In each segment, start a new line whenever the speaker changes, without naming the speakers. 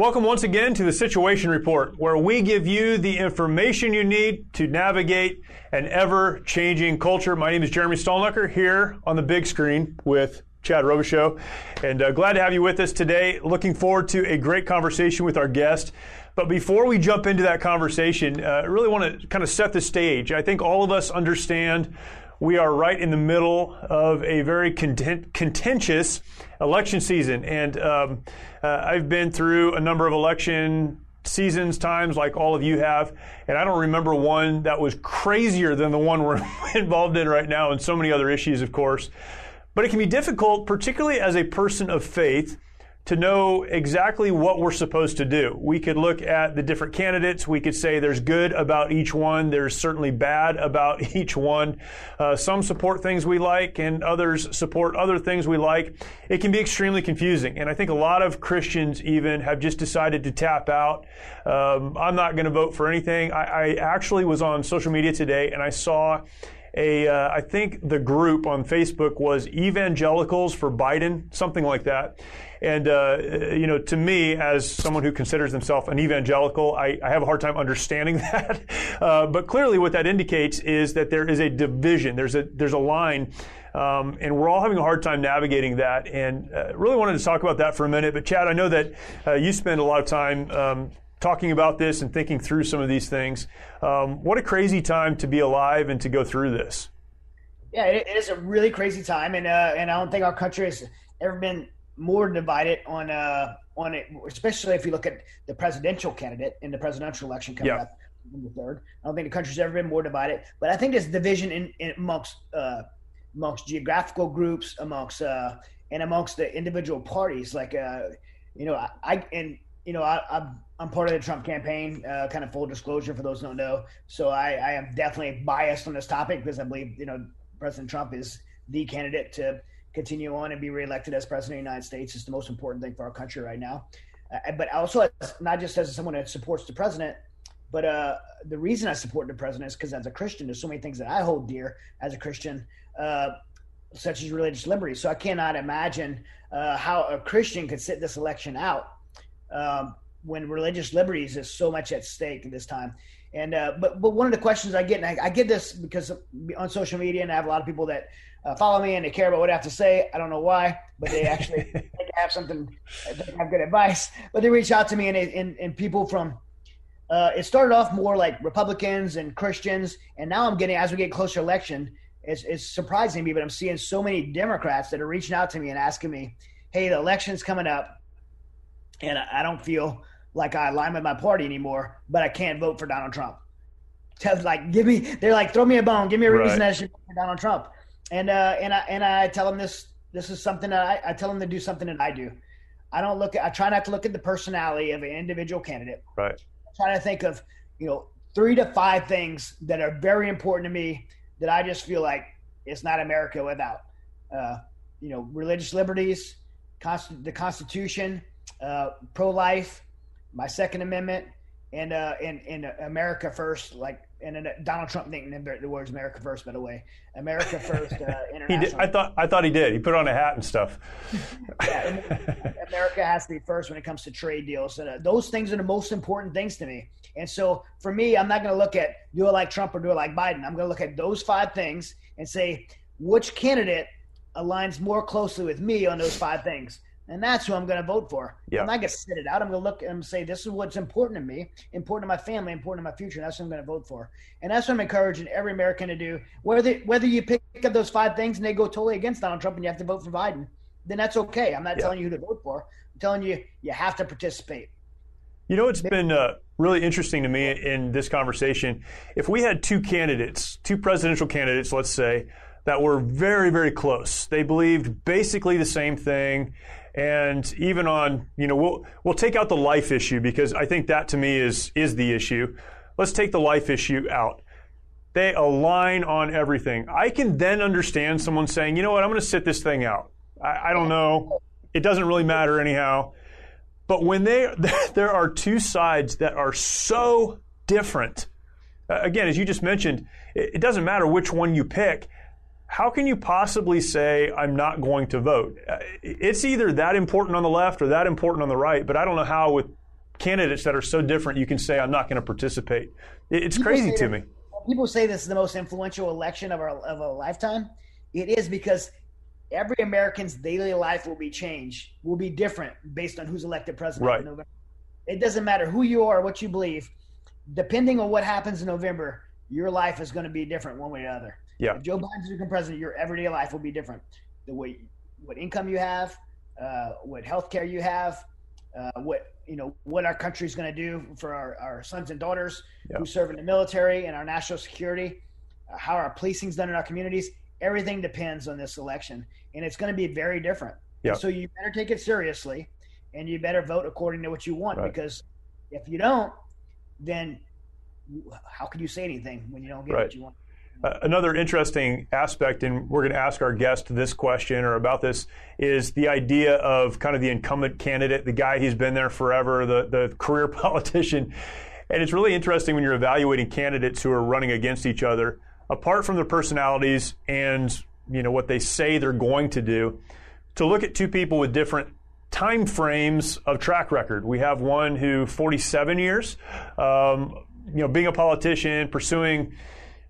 Welcome once again to the Situation Report, where we give you the information you need to navigate an ever changing culture. My name is Jeremy Stalnecker here on the big screen with Chad Robichaux, and uh, glad to have you with us today. Looking forward to a great conversation with our guest. But before we jump into that conversation, uh, I really want to kind of set the stage. I think all of us understand we are right in the middle of a very content- contentious election season. And um, uh, I've been through a number of election seasons, times like all of you have, and I don't remember one that was crazier than the one we're involved in right now, and so many other issues, of course. But it can be difficult, particularly as a person of faith to know exactly what we're supposed to do. We could look at the different candidates. We could say there's good about each one. There's certainly bad about each one. Uh, some support things we like and others support other things we like. It can be extremely confusing. And I think a lot of Christians even have just decided to tap out. Um, I'm not going to vote for anything. I, I actually was on social media today and I saw a, uh, I think the group on Facebook was Evangelicals for Biden, something like that. And, uh, you know, to me, as someone who considers himself an evangelical, I, I have a hard time understanding that. Uh, but clearly what that indicates is that there is a division. There's a, there's a line. Um, and we're all having a hard time navigating that. And uh, really wanted to talk about that for a minute. But Chad, I know that uh, you spend a lot of time um, talking about this and thinking through some of these things. Um, what a crazy time to be alive and to go through this.
Yeah, it is a really crazy time, and uh, and I don't think our country has ever been more divided on uh, on it, especially if you look at the presidential candidate in the presidential election coming yeah. up in the third. I don't think the country's ever been more divided, but I think there's division in, in amongst uh, amongst geographical groups, amongst uh, and amongst the individual parties. Like, uh, you know, I, I and you know, I, I'm I'm part of the Trump campaign. Uh, kind of full disclosure for those who don't know. So I, I am definitely biased on this topic because I believe you know President Trump is the candidate to continue on and be reelected as president of the United States. It's the most important thing for our country right now. Uh, but also, not just as someone that supports the president, but uh, the reason I support the president is because as a Christian, there's so many things that I hold dear as a Christian, uh, such as religious liberty. So I cannot imagine uh, how a Christian could sit this election out um, when religious liberties is so much at stake at this time. And uh, but but one of the questions I get, and I, I, get this because on social media, and I have a lot of people that uh, follow me and they care about what I have to say. I don't know why, but they actually they have something, they have good advice. But they reach out to me, and and, and people from uh, it started off more like Republicans and Christians, and now I'm getting as we get closer to election, it's, it's surprising me, but I'm seeing so many Democrats that are reaching out to me and asking me, "Hey, the election's coming up, and I, don't feel." like I align with my party anymore, but I can't vote for Donald Trump. Tell like give me they're like throw me a bone, give me a reason right. I should vote for Donald Trump. And uh, and I and I tell them this this is something that I, I tell them to do something that I do. I don't look at I try not to look at the personality of an individual candidate.
Right.
I try to think of, you know, three to five things that are very important to me that I just feel like it's not America without. Uh, you know, religious liberties, const- the Constitution, uh, pro life, my Second Amendment, and uh, in in America First, like and Donald Trump thinking the words "America First, by the way, America First. Uh,
he did. I thought I thought he did. He put on a hat and stuff.
yeah, America has to be first when it comes to trade deals, and uh, those things are the most important things to me. And so for me, I'm not going to look at do it like Trump or do it like Biden. I'm going to look at those five things and say which candidate aligns more closely with me on those five things and that's who I'm going to vote for. Yeah. I'm not going to sit it out. I'm going to look and say, this is what's important to me, important to my family, important to my future. And that's what I'm going to vote for. And that's what I'm encouraging every American to do. Whether whether you pick up those five things and they go totally against Donald Trump and you have to vote for Biden, then that's okay. I'm not yeah. telling you who to vote for. I'm telling you you have to participate.
You know, it's been uh, really interesting to me in this conversation. If we had two candidates, two presidential candidates, let's say, that were very, very close. They believed basically the same thing And even on, you know, we'll we'll take out the life issue because I think that to me is is the issue. Let's take the life issue out. They align on everything. I can then understand someone saying, you know what, I'm going to sit this thing out. I, I don't know. It doesn't really matter anyhow. But when they, there are two sides that are so different, uh, again, as you just mentioned, it, it doesn't matter which one you pick how can you possibly say I'm not going to vote? It's either that important on the left or that important on the right, but I don't know how with candidates that are so different you can say I'm not going to participate. It's people crazy to
that,
me.
People say this is the most influential election of our of a lifetime. It is because every American's daily life will be changed, will be different based on who's elected president
right.
in November. It doesn't matter who you are, what you believe. Depending on what happens in November, your life is going to be different one way or the other.
Yeah.
If Joe Biden's become president, your everyday life will be different. The way, what income you have, uh, what health care you have, uh, what you know, what our country is going to do for our, our sons and daughters yeah. who serve in the military and our national security, uh, how our policing's done in our communities. Everything depends on this election, and it's going to be very different.
Yeah.
So you better take it seriously, and you better vote according to what you want.
Right.
Because if you don't, then how can you say anything when you don't get
right.
what you want?
Uh, another interesting aspect, and we're going to ask our guest this question or about this, is the idea of kind of the incumbent candidate, the guy who's been there forever, the, the career politician. And it's really interesting when you're evaluating candidates who are running against each other, apart from their personalities and you know what they say they're going to do, to look at two people with different time frames of track record. We have one who 47 years, um, you know, being a politician, pursuing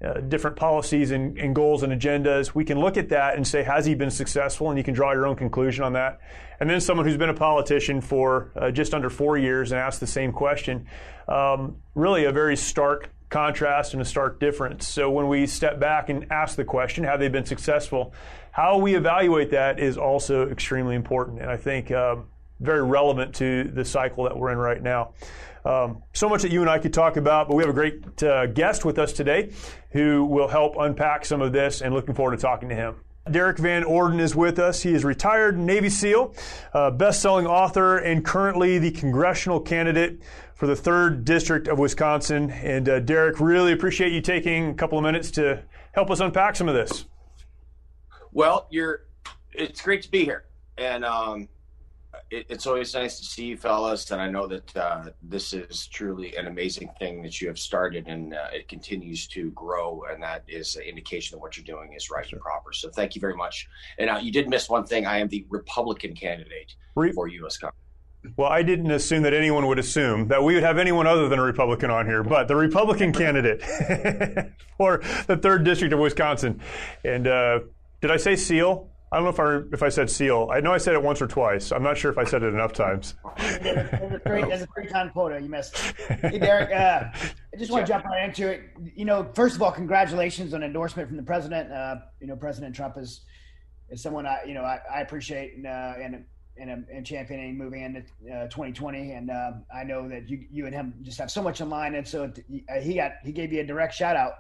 uh, different policies and, and, goals and agendas. We can look at that and say, has he been successful? And you can draw your own conclusion on that. And then someone who's been a politician for uh, just under four years and ask the same question. Um, really, a very stark contrast and a stark difference. So when we step back and ask the question, have they been successful? How we evaluate that is also extremely important. And I think um, very relevant to the cycle that we're in right now. Um, so much that you and I could talk about, but we have a great uh, guest with us today who will help unpack some of this and looking forward to talking to him. Derrick Van Orden is with us. He is retired Navy SEAL, uh, best-selling author, and currently the congressional candidate for the third district of Wisconsin. And uh, Derrick, really appreciate you taking a couple of minutes to help us unpack some of this.
Well, you're. It's great to be here, and um, it, it's always nice to see you fellas and i know that uh, this is truly an amazing thing that you have started and uh, it continues to grow and that is an indication that what you're doing is right sure. and proper so thank you very much and uh, you did miss one thing i am the republican candidate Re- for us congress
well, I didn't assume that anyone would assume that we would have anyone other than a Republican on here, but the Republican candidate for the third district of Wisconsin. And uh, did I say SEAL? I don't know if I if I said seal. I know I said it once or twice. I'm not sure if I said it enough times.
There's a three-time quota. You missed. Hey, Derrick, uh, I just want to jump right into it. You know, first of all, congratulations on endorsement from the president. Uh, you know, President Trump is is someone I you know I, I appreciate and, uh, and and, and championing moving into uh, 2020. And um, I know that you you and him just have so much in line. And so he got he gave you a direct shout out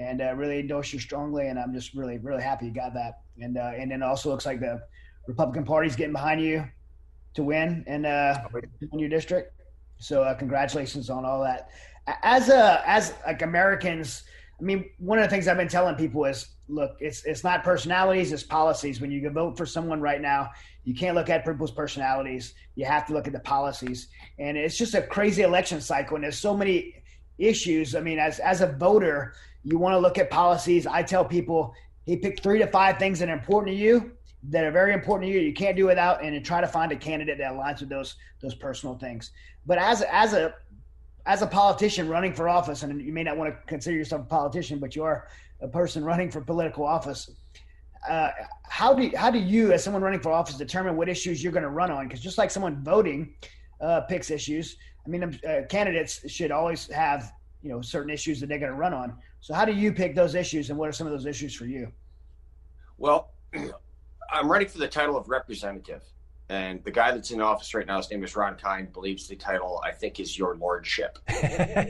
and uh, really endorsed you strongly. And I'm just really really happy you got that and uh, and then also looks like the Republican Party's getting behind you to win in, uh, in your district. So uh, congratulations on all that. As a as like Americans, I mean, one of the things I've been telling people is, look, it's it's not personalities, it's policies. When you vote for someone right now, you can't look at people's personalities. You have to look at the policies, and it's just a crazy election cycle. And there's so many issues. I mean, as as a voter, you want to look at policies. I tell people he picked three to five things that are important to you, that are very important to you. You can't do without, and try to find a candidate that aligns with those those personal things. But as as a as a politician running for office, and you may not want to consider yourself a politician, but you are a person running for political office. Uh, how do how do you, as someone running for office, determine what issues you're going to run on? Because just like someone voting uh, picks issues, I mean, uh, candidates should always have you know certain issues that they're going to run on. So how do you pick those issues, and what are some of those issues for you?
Well, I'm running for the title of representative. And the guy that's in office right now, his name is Ron Kind, believes the title, I think, is your lordship.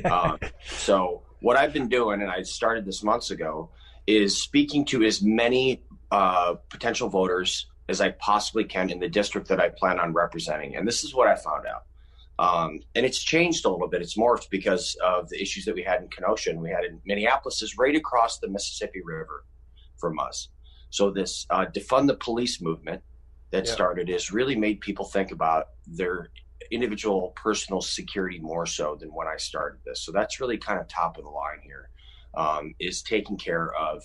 uh, so, what I've been doing, and I started this months ago, is speaking to as many uh, potential voters as I possibly can in the district that I plan on representing. And this is what I found out. Um, and it's changed a little bit. It's morphed because of the issues that we had in Kenosha and we had in Minneapolis is right across the Mississippi River from us. So this uh, defund the police movement that yeah. started has really made people think about their individual personal security more so than when I started this. So that's really kind of top of the line here um, is taking care of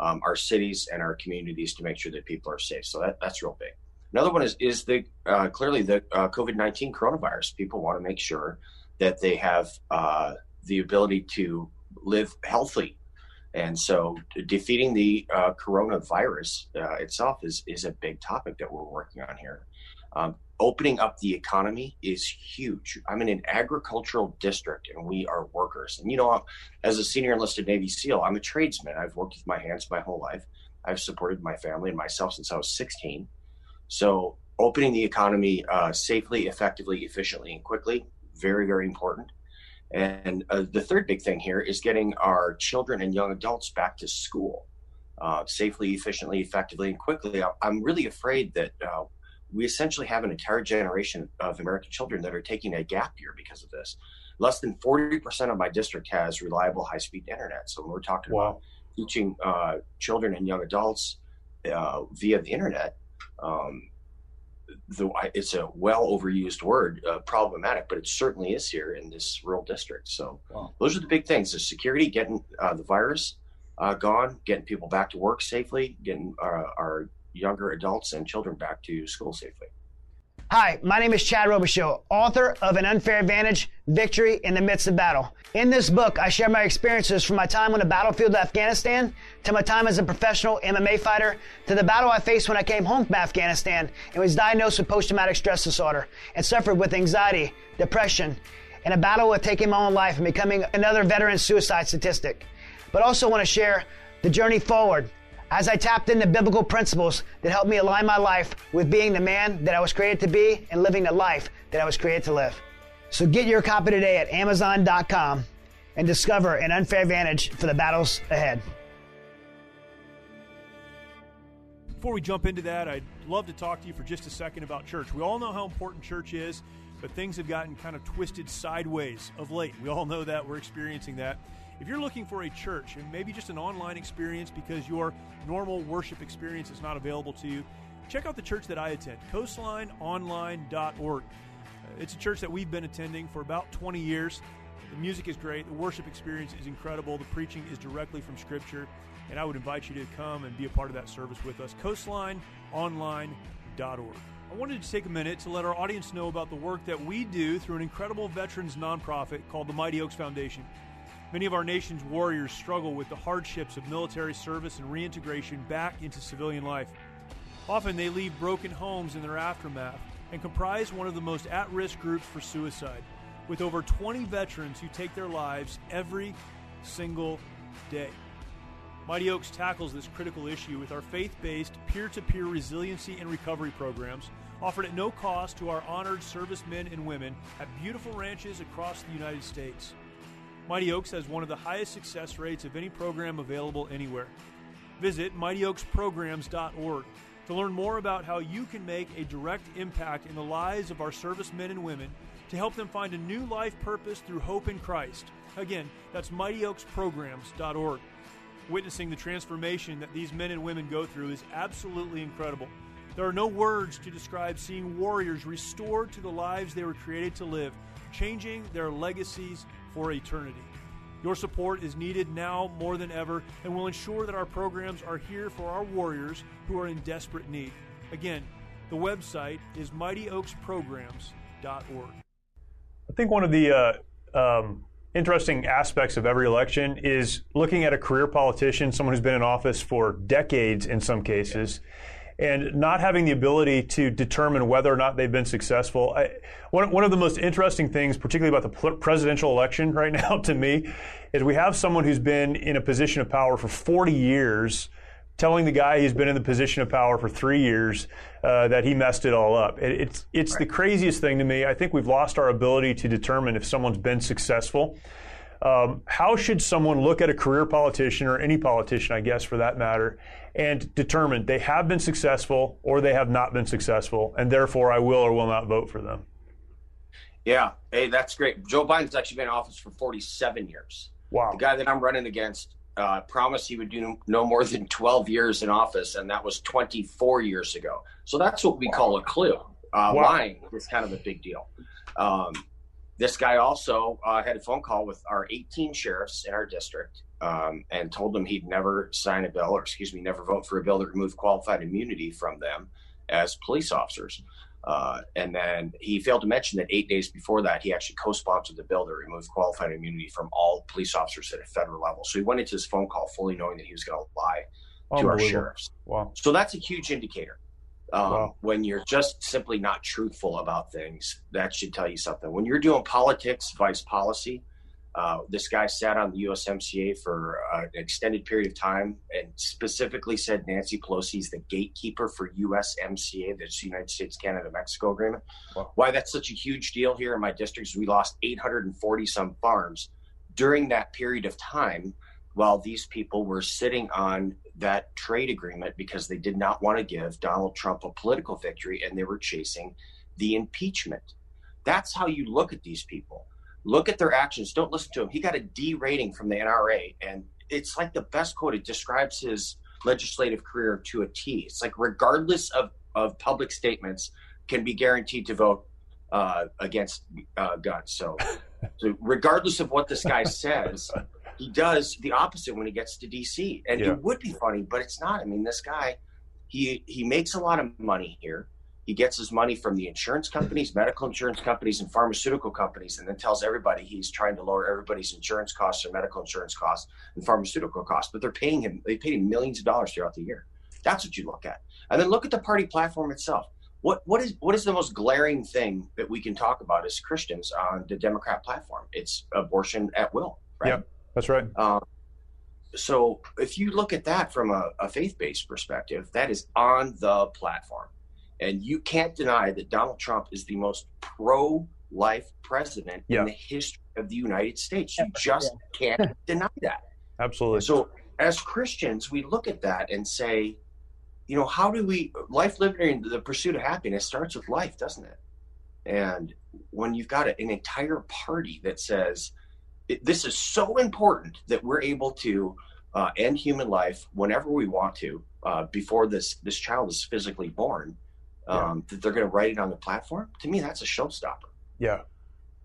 um, our cities and our communities to make sure that people are safe. So that, that's real big. Another one is is the uh, clearly the uh, COVID nineteen coronavirus. People want to make sure that they have uh, the ability to live healthy, and so defeating the uh, coronavirus uh, itself is is a big topic that we're working on here. Um, opening up the economy is huge. I'm in an agricultural district and we are workers. And, you know, as a senior enlisted Navy SEAL, I'm a tradesman. I've worked with my hands my whole life. I've supported my family and myself since I was 16. So, opening the economy uh, safely, effectively, efficiently, and quickly, very, very important. And uh, the third big thing here is getting our children and young adults back to school uh, safely, efficiently, effectively, and quickly. I'm really afraid that uh, we essentially have an entire generation of American children that are taking a gap year because of this. Less than 40% of my district has reliable high speed internet. So when we're talking wow. about teaching uh, children and young adults uh, via the internet, um, the, it's a well overused word, uh, problematic, but it certainly is here in this rural district. So wow. those are the big things: the security, getting uh, the virus uh, gone, getting people back to work safely, getting uh, our younger adults and children back to school safely.
Hi, my name is Chad Robichaux, author of An Unfair Advantage Victory in the Midst of Battle. In this book, I share my experiences from my time on the battlefield of Afghanistan to my time as a professional MMA fighter to the battle I faced when I came home from Afghanistan and was diagnosed with post traumatic stress disorder and suffered with anxiety, depression, and a battle with taking my own life and becoming another veteran suicide statistic. But also want to share the journey forward as I tapped into biblical principles that helped me align my life with being the man that I was created to be and living the life that I was created to live. So get your copy today at Amazon.com and discover an unfair advantage for the battles ahead.
Before we jump into that, I'd love to talk to you for just a second about church. We all know how important church is, but things have gotten kind of twisted sideways of late. We all know that. We're experiencing that. If you're looking for a church and maybe just an online experience because your normal worship experience is not available to you, check out the church that I attend, coastlineonline.org. Uh, it's a church that we've been attending for about 20 years. The music is great, the worship experience is incredible, the preaching is directly from Scripture, and I would invite you to come and be a part of that service with us. Coastlineonline.org. I wanted to take a minute to let our audience know about the work that we do through an incredible veterans nonprofit called the Mighty Oaks Foundation. Many of our nation's warriors struggle with the hardships of military service and reintegration back into civilian life. Often they leave broken homes in their aftermath and comprise one of the most at risk groups for suicide, with over 20 veterans who take their lives every single day. Mighty Oaks tackles this critical issue with our faith based peer to peer resiliency and recovery programs offered at no cost to our honored servicemen and women at beautiful ranches across the United States. Mighty Oaks has one of the highest success rates of any program available anywhere. Visit mightyoaksprograms.org to learn more about how you can make a direct impact in the lives of our servicemen and women to help them find a new life purpose through hope in Christ. Again, that's mightyoaksprograms.org. Witnessing the transformation that these men and women go through is absolutely incredible. There are no words to describe seeing warriors restored to the lives they were created to live, changing their legacies for eternity. Your support is needed now more than ever and will ensure that our programs are here for our warriors who are in desperate need. Again, the website is mightyoaksprograms.org. I think one of the uh, um, interesting aspects of every election is looking at a career politician, someone who's been in office for decades in some cases. Yeah and not having the ability to determine whether or not they've been successful. I, one, one of the most interesting things, particularly about the presidential election right now to me, is we have someone who's been in a position of power for 40 years telling the guy who's been in the position of power for three years uh, that he messed it all up. It, it's it's right. the craziest thing to me. I think we've lost our ability to determine if someone's been successful. Um, how should someone look at a career politician or any politician, I guess, for that matter, and determine they have been successful or they have not been successful, and therefore I will or will not vote for them?
Yeah, hey, that's great. Joe Biden's actually been in office for 47 years.
Wow.
The guy that I'm running against uh, promised he would do no more than 12 years in office, and that was 24 years ago. So that's what we wow. call a clue. Uh, wow. Lying is kind of a big deal. Um, this guy also uh, had a phone call with our 18 sheriffs in our district um, and told them he'd never sign a bill, or excuse me, never vote for a bill that removed qualified immunity from them as police officers. Uh, and then he failed to mention that eight days before that, he actually co-sponsored the bill that removed qualified immunity from all police officers at a federal level. So he went into his phone call fully knowing that he was going to lie to our sheriffs.
Wow.
So that's a huge indicator. Um, wow. When you're just simply not truthful about things, that should tell you something. When you're doing politics, vice policy, uh, this guy sat on the USMCA for uh, an extended period of time and specifically said Nancy Pelosi is the gatekeeper for USMCA, the United States Canada Mexico agreement. Wow. Why that's such a huge deal here in my district is we lost 840 some farms during that period of time while these people were sitting on that trade agreement because they did not want to give Donald Trump a political victory and they were chasing the impeachment. That's how you look at these people. Look at their actions. Don't listen to him. He got a D rating from the NRA, and it's like the best quote. It describes his legislative career to a T. It's like regardless of of public statements, can be guaranteed to vote uh, against uh, guns. So, so regardless of what this guy says, he does the opposite when he gets to DC. And yeah. it would be funny, but it's not. I mean, this guy, he he makes a lot of money here. He gets his money from the insurance companies, medical insurance companies, and pharmaceutical companies, and then tells everybody he's trying to lower everybody's insurance costs or medical insurance costs and pharmaceutical costs. But they're paying him, they pay him millions of dollars throughout the year. That's what you look at. And then look at the party platform itself. What, what is what is the most glaring thing that we can talk about as Christians on the Democrat platform? It's abortion at will, right?
Yeah, that's right.
Um, so if you look at that from a, a faith-based perspective, that is on the platform. And you can't deny that Donald Trump is the most pro life president yeah. in the history of the United States. You just yeah. can't deny that.
Absolutely.
So, as Christians, we look at that and say, you know, how do we, life living the pursuit of happiness starts with life, doesn't it? And when you've got an entire party that says, this is so important that we're able to uh, end human life whenever we want to uh, before this this child is physically born um, yeah. that they're going to write it on the platform, to me, that's a showstopper.
Yeah.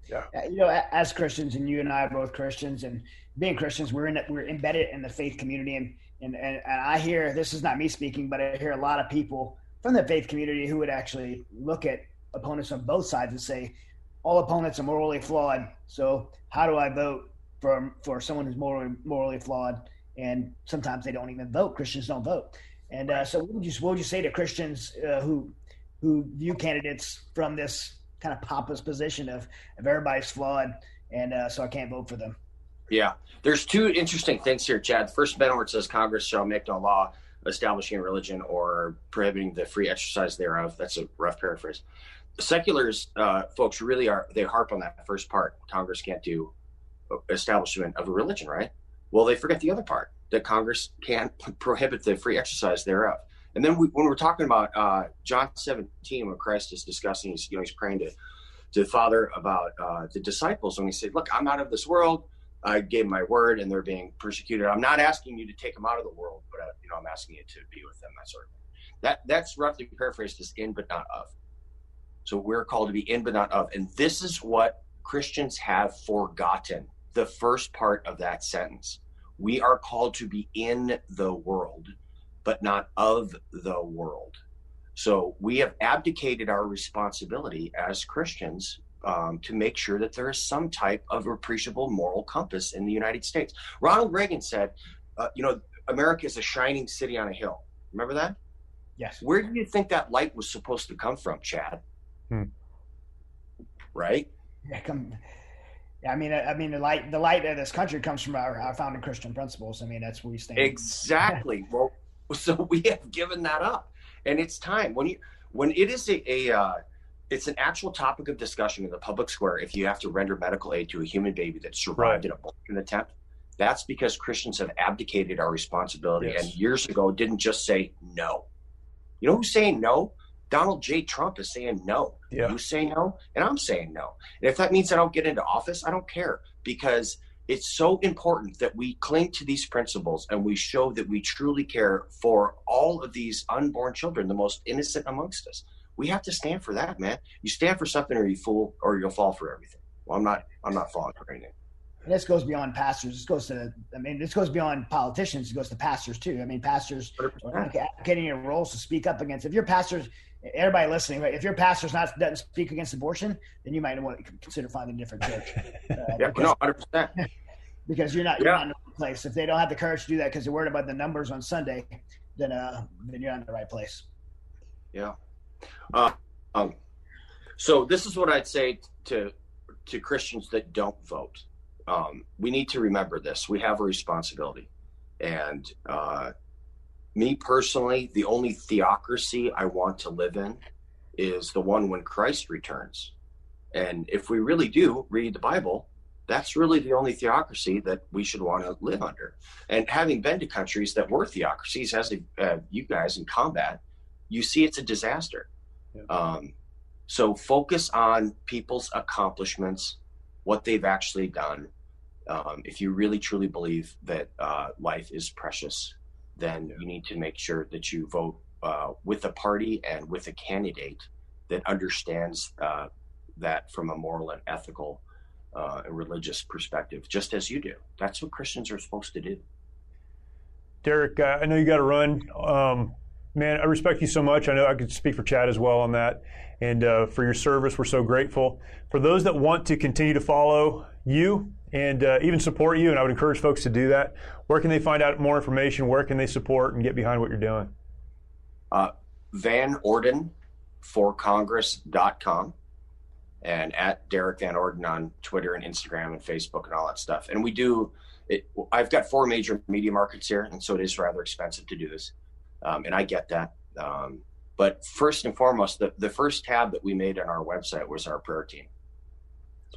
Yeah.
You know, as Christians, and you and I are both Christians, and being Christians, we're in we're embedded in the faith community, and, and and and I hear this is not me speaking, but I hear a lot of people from the faith community who would actually look at opponents on both sides and say, all opponents are morally flawed. So how do I vote for for someone who's morally morally flawed? And sometimes they don't even vote. Christians don't vote. And uh, so, what would you what would you say to Christians uh, who who view candidates from this kind of pompous position of, of everybody's flawed, and uh, so I can't vote for them.
Yeah, there's two interesting things here, Chad. First amendment says Congress shall make no law establishing a religion or prohibiting the free exercise thereof. That's a rough paraphrase. Seculars uh, folks really are they harp on that first part. Congress can't do establishment of a religion, right? Well, they forget the other part that Congress can't prohibit the free exercise thereof. And then we, when we're talking about uh, John 17, when Christ is discussing, he's, you know, he's praying to, to the Father about uh, the disciples, and he said, "Look, I'm out of this world. I gave my word, and they're being persecuted. I'm not asking you to take them out of the world, but uh, you know, I'm asking you to be with them. That sort of thing. That that's roughly paraphrased as in, but not of. So we're called to be in, but not of, and this is what Christians have forgotten. The first part of that sentence. We are called to be in the world but not of the world. So we have abdicated our responsibility as Christians um, to make sure that there is some type of appreciable moral compass in the United States. Ronald Reagan said, uh, you know, America is a shining city on a hill. Remember that?
Yes.
Where do you think that light was supposed to come from, Chad? Hmm. Right?
Yeah, come. I mean, I mean, the light, the light of this country comes from our, our founding Christian principles. I mean, that's where we stand.
Exactly. well, So we have given that up, and it's time when you when it is a, a uh, it's an actual topic of discussion in the public square if you have to render medical aid to a human baby that survived right. an abortion attempt. That's because Christians have abdicated our responsibility yes. and years ago didn't just say no. You know who's saying no? Donald J. Trump is saying no. Yeah. You say no, and I'm saying no. And if that means I don't get into office, I don't care because it's so important that we cling to these principles and we show that we truly care for all of these unborn children, the most innocent amongst us. We have to stand for that, man. You stand for something or you fool or you'll fall for everything. Well, I'm not I'm not falling for anything.
And this goes beyond pastors. This goes to, I mean, this goes beyond politicians. It goes to pastors too. I mean, pastors are advocating your roles to speak up against. If your pastors, everybody listening, right? If your pastor's not doesn't speak against abortion, then you might want to consider finding a different church.
Uh, yeah, because, no, hundred percent.
Because you're not, you're not in the right place. If they don't have the courage to do that because they're worried about the numbers on Sunday, then uh, then you're not in the right place.
Yeah. Uh, um, so this is what I'd say to to Christians that don't vote. Um, we need to remember this. We have a responsibility, and uh, me personally, the only theocracy I want to live in is the one when Christ returns. And if we really do read the Bible, that's really the only theocracy that we should want to live under. And having been to countries that were theocracies, as uh, you guys in combat, you see it's a disaster. Yeah. Um, so focus on people's accomplishments, what they've actually done. Um, if you really truly believe that uh, life is precious, then yeah. you need to make sure that you vote uh, with a party and with a candidate that understands uh, that from a moral and ethical uh, and religious perspective, just as you do. That's what Christians are supposed to do.
Derrick, uh, I know you got to run. Um, man, I respect you so much. I know I could speak for Chad as well on that. And uh, for your service, we're so grateful. For those that want to continue to follow you and uh, even support you, and I would encourage folks to do that, where can they find out more information? Where can they support and get behind what you're doing?
Uh, Van Orden for Congress.com and at Derrick Van Orden on Twitter and Instagram and Facebook and all that stuff. And we do it. I've got four major media markets here, and so it is rather expensive to do this um, and I get that. Um, but first and foremost, the, the first tab that we made on our website was our prayer team.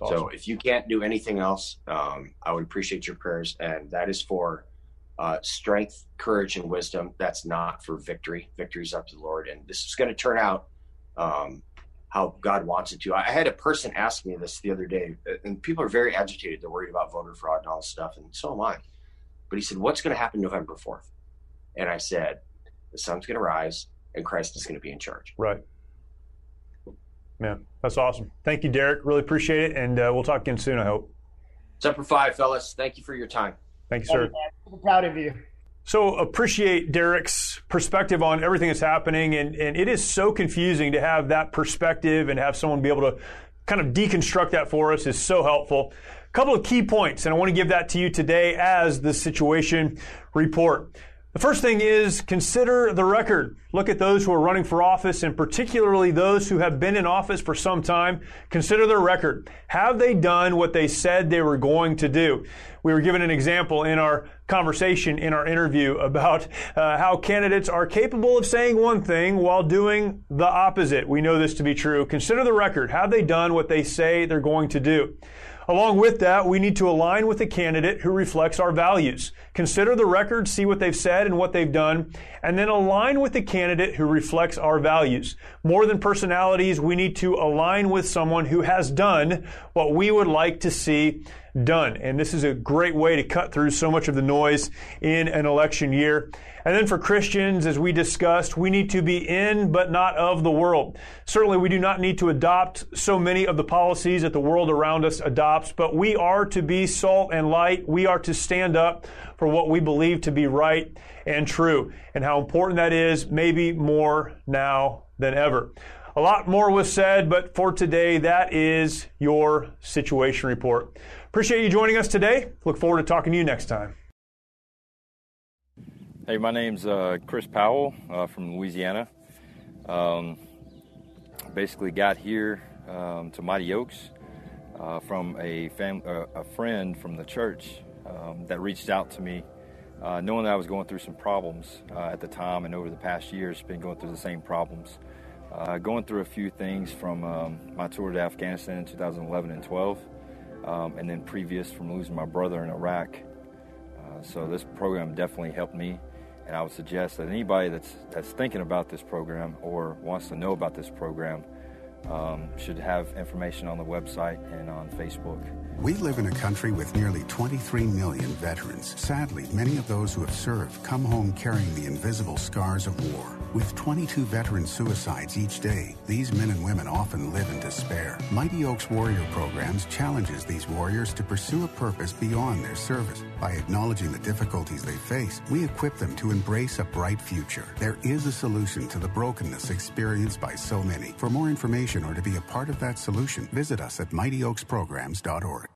Awesome. So if you can't do anything else, um, I would appreciate your prayers, and that is for uh, strength, courage, and wisdom. That's not for victory. Victory is up to the Lord, and this is going to turn out um, how God wants it to. I had a person ask me this the other day, and people are very agitated. They're worried about voter fraud and all this stuff, and so am I. But he said, "What's going to happen November 4th? And I said, the sun's going to rise, and Christ is going to be in charge.
Right. Man, that's awesome. Thank you, Derrick. Really appreciate it, and uh, we'll talk again soon. I hope.
Semper Fi, fellas. Thank you for your time.
Thank you, sir.
I'm proud of you.
So appreciate Derrick's perspective on everything that's happening, and, and it is so confusing to have that perspective and have someone be able to kind of deconstruct that for us is so helpful. A couple of key points, and I want to give that to you today as the situation report. The first thing is consider the record. Look at those who are running for office and particularly those who have been in office for some time. Consider their record. Have they done what they said they were going to do? We were given an example in our conversation, in our interview about uh, how candidates are capable of saying one thing while doing the opposite. We know this to be true. Consider the record. Have they done what they say they're going to do? Along with that, we need to align with a candidate who reflects our values. Consider the record, see what they've said and what they've done, and then align with the candidate who reflects our values. More than personalities, we need to align with someone who has done what we would like to see done. And this is a great way to cut through so much of the noise in an election year. And then for Christians, as we discussed, we need to be in but not of the world. Certainly, we do not need to adopt so many of the policies that the world around us adopts, but we are to be salt and light. We are to stand up for what we believe to be right and true. And how important that is, maybe more now than ever. A lot more was said, but for today, that is your situation report. Appreciate you joining us today. Look forward to talking to you next time.
Hey, my name's uh, Chris Powell uh, from Louisiana. Um, basically, got here um, to Mighty Oaks uh, from a, fam- uh, a friend from the church um, that reached out to me, uh, knowing that I was going through some problems uh, at the time and over the past years, been going through the same problems going through a few things from um, my tour to Afghanistan in 2011 and 12, um, and then previous from losing my brother in Iraq. Uh, so this program definitely helped me, and I would suggest that anybody that's that's thinking about this program or wants to know about this program um, should have information on the website and on Facebook.
We live in a country with nearly 23 million veterans. Sadly, many of those who have served come home carrying the invisible scars of war. With 22 veteran suicides each day, these men and women often live in despair. Mighty Oaks Warrior Programs challenges these warriors to pursue a purpose beyond their service. By acknowledging the difficulties they face, we equip them to embrace a bright future. There is a solution to the brokenness experienced by so many. For more information or to be a part of that solution, visit us at mightyoaksprograms.org.